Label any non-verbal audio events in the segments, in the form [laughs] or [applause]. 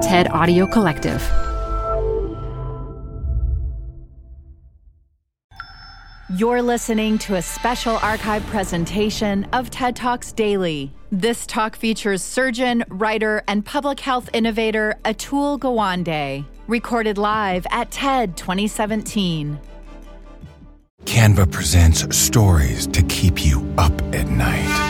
TED Audio Collective. You're listening to a special archive presentation of TED Talks Daily. This talk features surgeon, writer, and public health innovator Atul Gawande, recorded live at TED 2017. Canva presents stories to keep you up at night.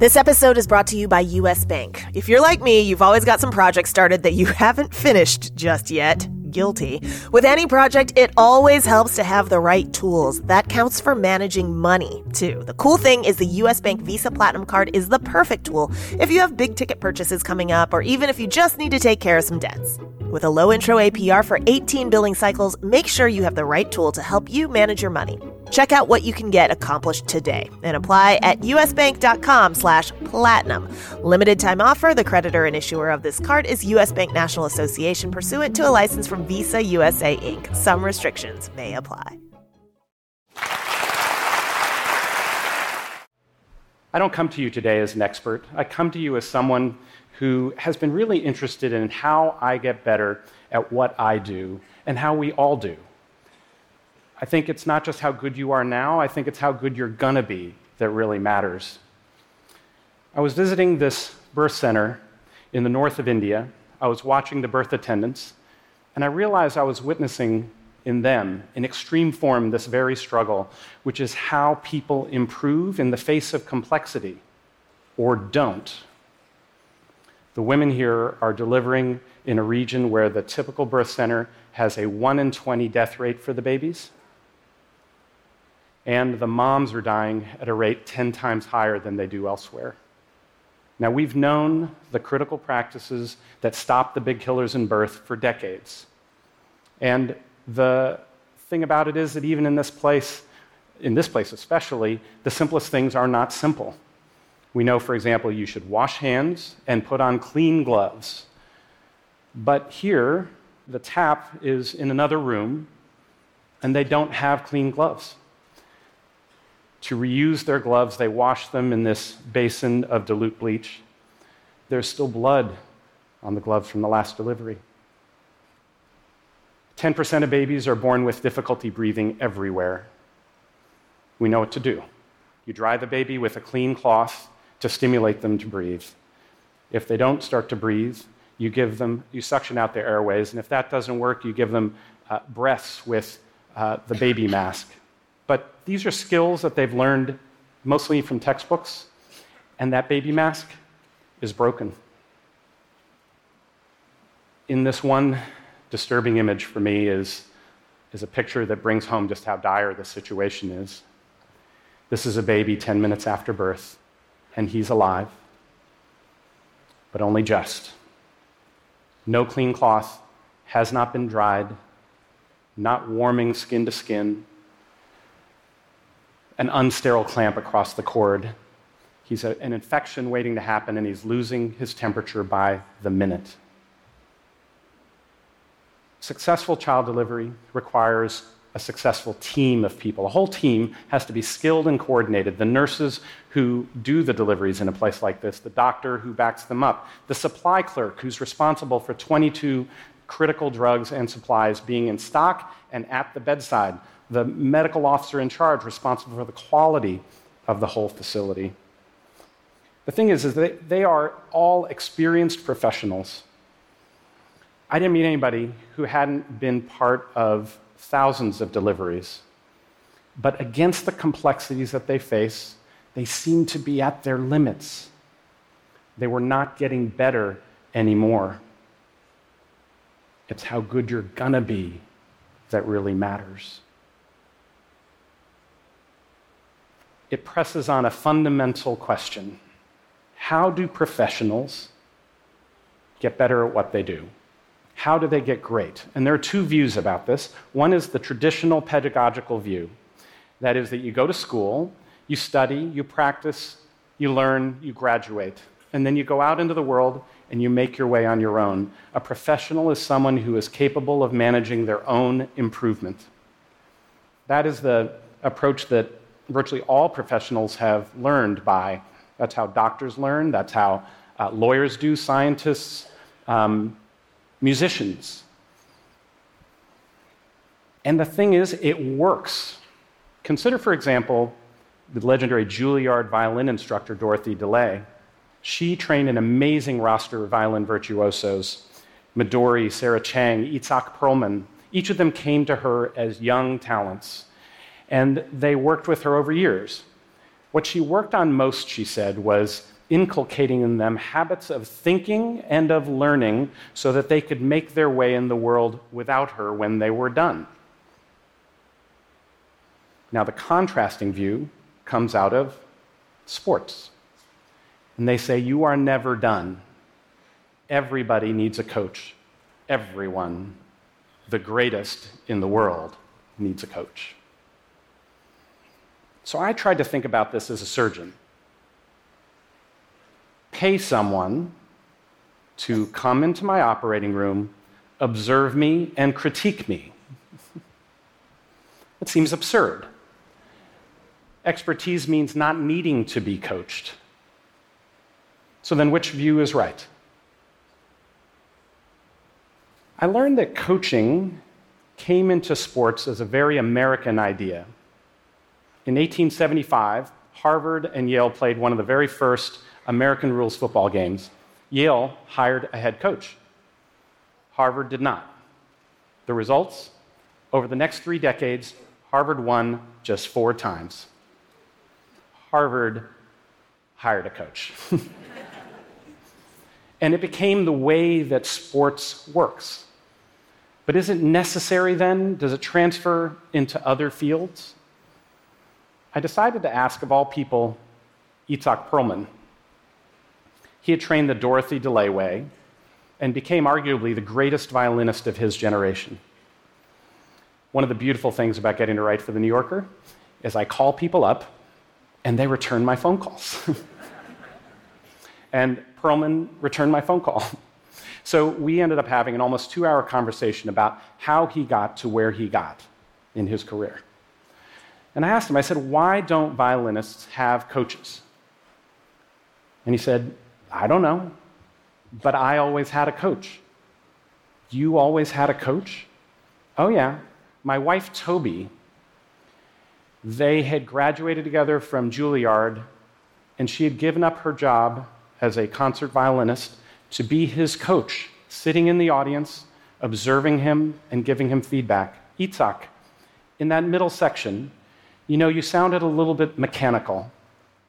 This episode is brought to you by US Bank. If you're like me, you've always got some projects started that you [laughs] haven't finished just yet. Guilty. With any project, it always helps to have the right tools. That counts for managing money, too. The cool thing is the US Bank Visa Platinum Card is the perfect tool if you have big ticket purchases coming up or even if you just need to take care of some debts. With a low intro APR for 18 billing cycles, make sure you have the right tool to help you manage your money. Check out what you can get accomplished today and apply at usbank.com slash platinum. Limited time offer. The creditor and issuer of this card is US Bank National Association pursuant to a license from Visa USA Inc. Some restrictions may apply. I don't come to you today as an expert. I come to you as someone who has been really interested in how I get better at what I do and how we all do. I think it's not just how good you are now, I think it's how good you're gonna be that really matters. I was visiting this birth center in the north of India. I was watching the birth attendants, and I realized I was witnessing in them, in extreme form, this very struggle, which is how people improve in the face of complexity or don't. The women here are delivering in a region where the typical birth center has a 1 in 20 death rate for the babies, and the moms are dying at a rate 10 times higher than they do elsewhere. Now, we've known the critical practices that stop the big killers in birth for decades. And the thing about it is that even in this place, in this place especially, the simplest things are not simple. We know, for example, you should wash hands and put on clean gloves. But here, the tap is in another room, and they don't have clean gloves. To reuse their gloves, they wash them in this basin of dilute bleach. There's still blood on the gloves from the last delivery. 10% of babies are born with difficulty breathing everywhere. We know what to do. You dry the baby with a clean cloth to stimulate them to breathe. If they don't start to breathe, you give them, you suction out their airways, and if that doesn't work, you give them uh, breaths with uh, the baby mask. But these are skills that they've learned mostly from textbooks, and that baby mask is broken. In this one disturbing image for me is, is a picture that brings home just how dire the situation is. This is a baby 10 minutes after birth, and he's alive, but only just. No clean cloth, has not been dried, not warming skin to skin, an unsterile clamp across the cord. He's a, an infection waiting to happen, and he's losing his temperature by the minute. Successful child delivery requires a successful team of people. A whole team has to be skilled and coordinated. The nurses who do the deliveries in a place like this, the doctor who backs them up, the supply clerk who's responsible for 22 critical drugs and supplies being in stock and at the bedside, the medical officer in charge responsible for the quality of the whole facility. The thing is, is they, they are all experienced professionals. I didn't meet anybody who hadn't been part of thousands of deliveries. But against the complexities that they face, they seem to be at their limits. They were not getting better anymore. It's how good you're gonna be that really matters. It presses on a fundamental question How do professionals get better at what they do? How do they get great? And there are two views about this. One is the traditional pedagogical view that is, that you go to school, you study, you practice, you learn, you graduate, and then you go out into the world and you make your way on your own. A professional is someone who is capable of managing their own improvement. That is the approach that virtually all professionals have learned by. That's how doctors learn, that's how uh, lawyers do, scientists, um, musicians. And the thing is, it works. Consider, for example, the legendary Juilliard violin instructor Dorothy DeLay. She trained an amazing roster of violin virtuosos Midori, Sarah Chang, Itzhak Perlman. Each of them came to her as young talents, and they worked with her over years. What she worked on most, she said, was inculcating in them habits of thinking and of learning so that they could make their way in the world without her when they were done. Now, the contrasting view comes out of sports. And they say, You are never done. Everybody needs a coach. Everyone, the greatest in the world, needs a coach. So I tried to think about this as a surgeon. Pay someone to come into my operating room, observe me, and critique me. it seems absurd. Expertise means not needing to be coached. So then, which view is right? I learned that coaching came into sports as a very American idea. In 1875, Harvard and Yale played one of the very first American rules football games. Yale hired a head coach. Harvard did not. The results? Over the next three decades, Harvard won just four times. Harvard hired a coach. [laughs] and it became the way that sports works. But is it necessary then? Does it transfer into other fields? I decided to ask, of all people, Itzhak Perlman. He had trained the Dorothy DeLay way and became arguably the greatest violinist of his generation. One of the beautiful things about getting to write for The New Yorker is I call people up and they return my phone calls. [laughs] and Perlman returned my phone call. [laughs] So we ended up having an almost two hour conversation about how he got to where he got in his career. And I asked him, I said, why don't violinists have coaches? And he said, I don't know, but I always had a coach. You always had a coach? Oh, yeah. My wife, Toby, they had graduated together from Juilliard, and she had given up her job as a concert violinist to be his coach, sitting in the audience, observing him, and giving him feedback. Itzhak, in that middle section, you know, you sounded a little bit mechanical.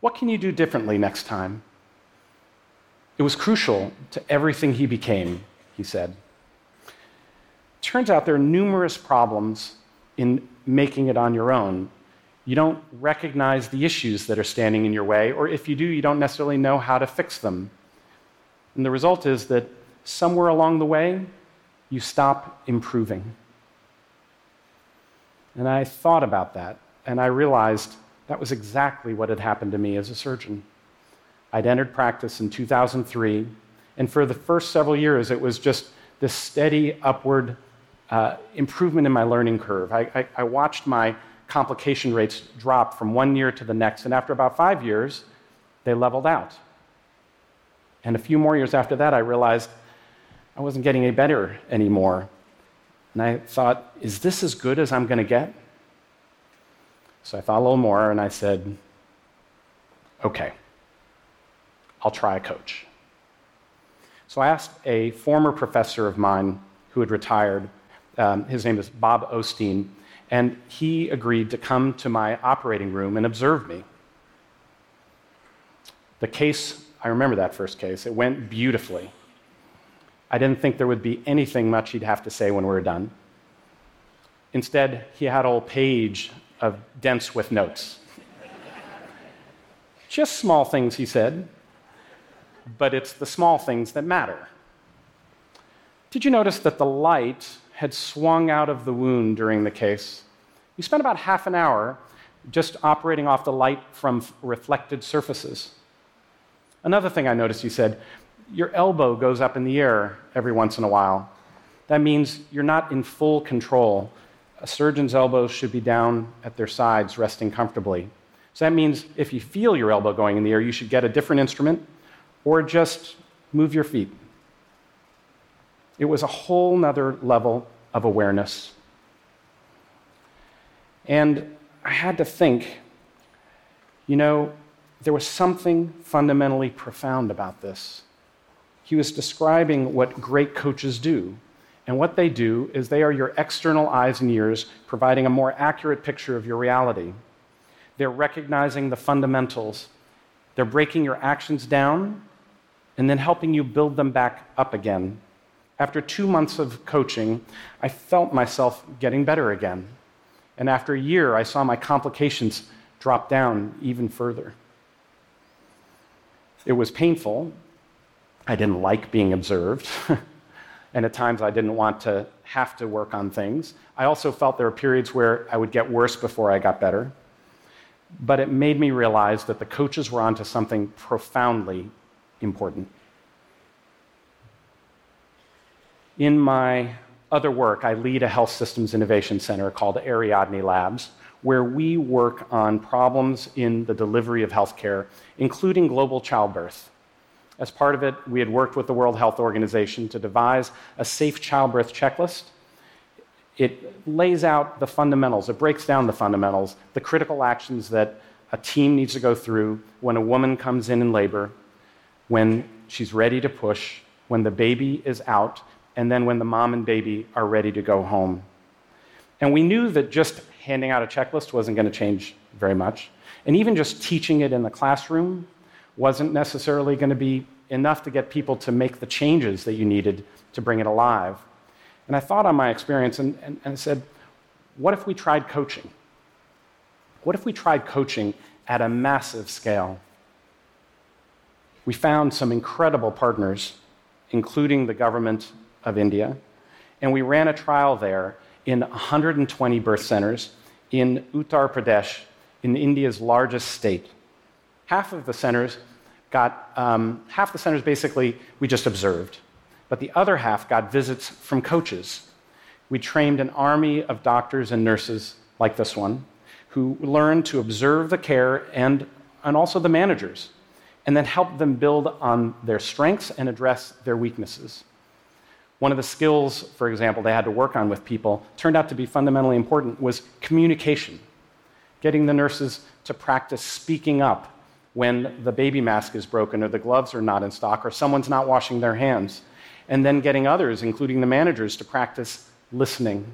What can you do differently next time? It was crucial to everything he became, he said. Turns out there are numerous problems in making it on your own you don't recognize the issues that are standing in your way, or if you do, you don't necessarily know how to fix them. And the result is that somewhere along the way, you stop improving. And I thought about that, and I realized that was exactly what had happened to me as a surgeon. I'd entered practice in 2003, and for the first several years, it was just this steady upward uh, improvement in my learning curve. I, I, I watched my complication rates drop from one year to the next. And after about five years, they leveled out. And a few more years after that, I realized I wasn't getting any better anymore. And I thought, is this as good as I'm going to get? So I thought a little more and I said, okay, I'll try a coach. So I asked a former professor of mine who had retired, um, his name is Bob Osteen, and he agreed to come to my operating room and observe me. The case, I remember that first case, it went beautifully. I didn't think there would be anything much he'd have to say when we were done. Instead, he had a whole page of dense with notes. Just small things, he said, but it's the small things that matter. Did you notice that the light had swung out of the wound during the case? You spent about half an hour just operating off the light from reflected surfaces. Another thing I noticed you said, your elbow goes up in the air every once in a while. That means you're not in full control. A surgeon's elbows should be down at their sides, resting comfortably. So that means if you feel your elbow going in the air, you should get a different instrument or just move your feet. It was a whole nother level of awareness. And I had to think, you know, there was something fundamentally profound about this. He was describing what great coaches do. And what they do is they are your external eyes and ears, providing a more accurate picture of your reality. They're recognizing the fundamentals. They're breaking your actions down and then helping you build them back up again. After two months of coaching, I felt myself getting better again. And after a year, I saw my complications drop down even further. It was painful. I didn't like being observed. [laughs] and at times I didn't want to have to work on things. I also felt there were periods where I would get worse before I got better. But it made me realize that the coaches were onto something profoundly important. In my other work, I lead a health systems innovation center called Ariadne Labs, where we work on problems in the delivery of healthcare, including global childbirth. As part of it, we had worked with the World Health Organization to devise a safe childbirth checklist. It lays out the fundamentals, it breaks down the fundamentals, the critical actions that a team needs to go through when a woman comes in in labor, when she's ready to push, when the baby is out, and then when the mom and baby are ready to go home. And we knew that just handing out a checklist wasn't going to change very much. And even just teaching it in the classroom wasn't necessarily going to be enough to get people to make the changes that you needed to bring it alive. And I thought on my experience and, and, and said, what if we tried coaching? What if we tried coaching at a massive scale? We found some incredible partners, including the government of India, and we ran a trial there in 120 birth centers in Uttar Pradesh, in India's largest state. Half of the centers got, um, half the centers basically we just observed, but the other half got visits from coaches. We trained an army of doctors and nurses like this one who learned to observe the care and, and also the managers, and then help them build on their strengths and address their weaknesses. One of the skills, for example, they had to work on with people turned out to be fundamentally important was communication. Getting the nurses to practice speaking up when the baby mask is broken or the gloves are not in stock or someone's not washing their hands. And then getting others, including the managers, to practice listening.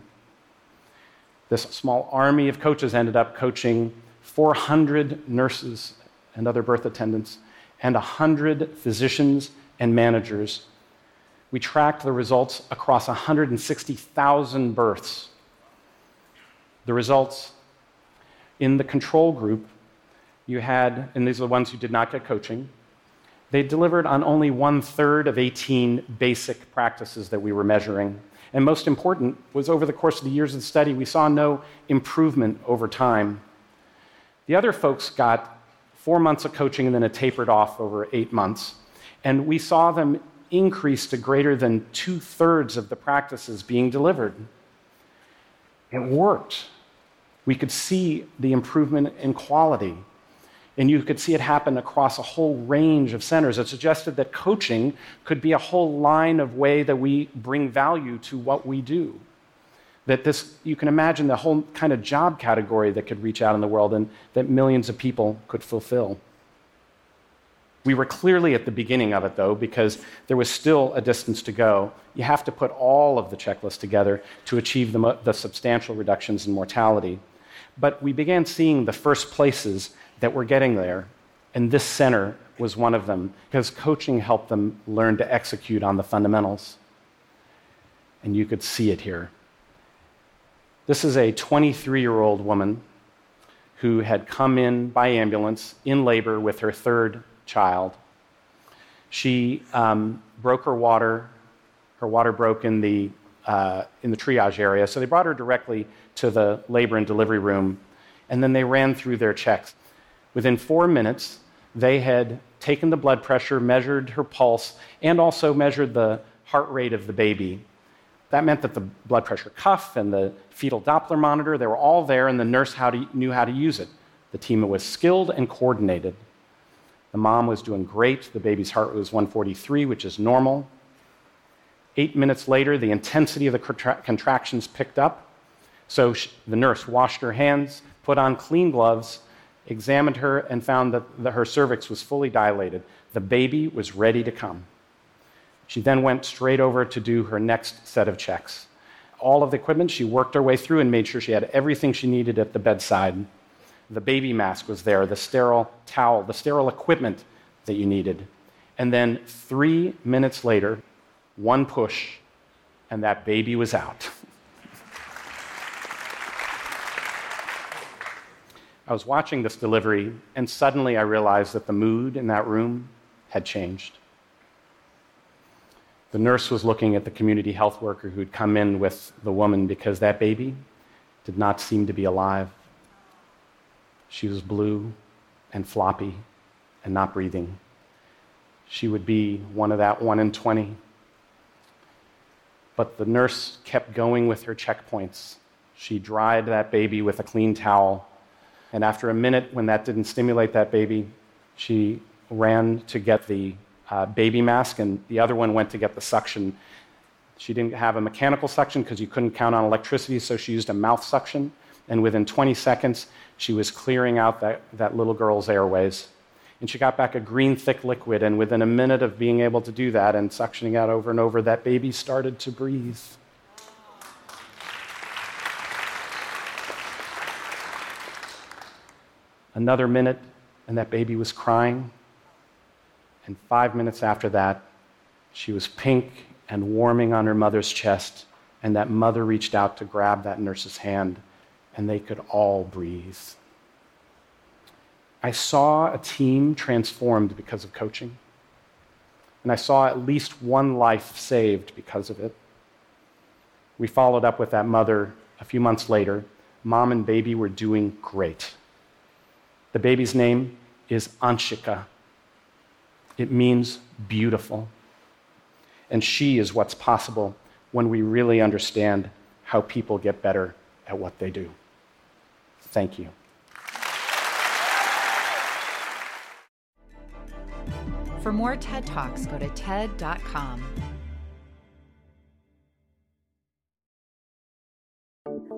This small army of coaches ended up coaching 400 nurses and other birth attendants and 100 physicians and managers we tracked the results across 160,000 births. The results in the control group, you had, and these are the ones who did not get coaching, they delivered on only one third of 18 basic practices that we were measuring. And most important was over the course of the years of the study, we saw no improvement over time. The other folks got four months of coaching and then it tapered off over eight months. And we saw them increase to greater than two thirds of the practices being delivered. It worked. We could see the improvement in quality. And you could see it happen across a whole range of centers. It suggested that coaching could be a whole line of way that we bring value to what we do. That this, you can imagine the whole kind of job category that could reach out in the world and that millions of people could fulfill. We were clearly at the beginning of it, though, because there was still a distance to go. You have to put all of the checklists together to achieve the, the, substantial reductions in mortality. But we began seeing the first places that were getting there, and this center was one of them, because coaching helped them learn to execute on the fundamentals. And you could see it here. This is a 23 year old woman who had come in by ambulance in labor with her third child. She um, broke her water, Her water broke in the, uh, in the triage area, so they brought her directly to the labor and delivery room, and then they ran through their checks. Within four minutes, they had taken the blood pressure, measured her pulse, and also measured the heart rate of the baby. That meant that the blood pressure cuff and the fetal Doppler monitor, they were all there, and the nurse how to, knew how to use it. The team was skilled and coordinated. The mom was doing great. The baby's heart was 143, which is normal. Eight minutes later, the intensity of the contra- contractions picked up. So she, the nurse washed her hands, put on clean gloves, examined her, and found that the, her cervix was fully dilated. The baby was ready to come. She then went straight over to do her next set of checks. All of the equipment, she worked her way through and made sure she had everything she needed at the bedside. The baby mask was there, the sterile towel, the sterile equipment that you needed. And then three minutes later, one push, and that baby was out. [laughs] I was watching this delivery, and suddenly I realized that the mood in that room had changed. The nurse was looking at the community health worker who'd come in with the woman because that baby did not seem to be alive. She was blue and floppy and not breathing. She would be one of that 1 in 20. But the nurse kept going with her checkpoints. She dried that baby with a clean towel. And after a minute, when that didn't stimulate that baby, she ran to get the uh, baby mask, and the other one went to get the suction. She didn't have a mechanical suction because you couldn't count on electricity, so she used a mouth suction. And within 20 seconds, she was clearing out that, that little girl's airways. And she got back a green, thick liquid, and within a minute of being able to do that and suctioning out over and over, that baby started to breathe. Another minute, and that baby was crying. And five minutes after that, she was pink and warming on her mother's chest, and that mother reached out to grab that nurse's hand, and they could all breathe. I saw a team transformed because of coaching, and I saw at least one life saved because of it. We followed up with that mother a few months later. Mom and baby were doing great. The baby's name is Anshika. It means beautiful. And she is what's possible when we really understand how people get better at what they do. Thank you. For more TED Talks, go to TED.com.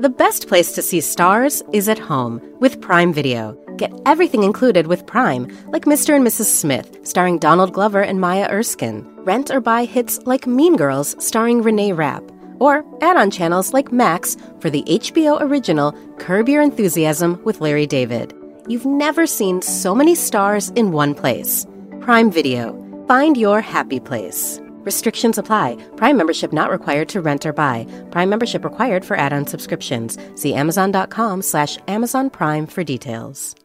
The best place to see stars is at home with Prime Video. Get everything included with Prime, like Mr. and Mrs. Smith, starring Donald Glover and Maya Erskine. Rent or buy hits like Mean Girls, starring Renee Rapp. Or add on channels like Max for the HBO original Curb Your Enthusiasm with Larry David. You've never seen so many stars in one place. Prime Video. Find your happy place. Restrictions apply. Prime membership not required to rent or buy. Prime membership required for add-on subscriptions. See Amazon.com slash Amazon Prime for details.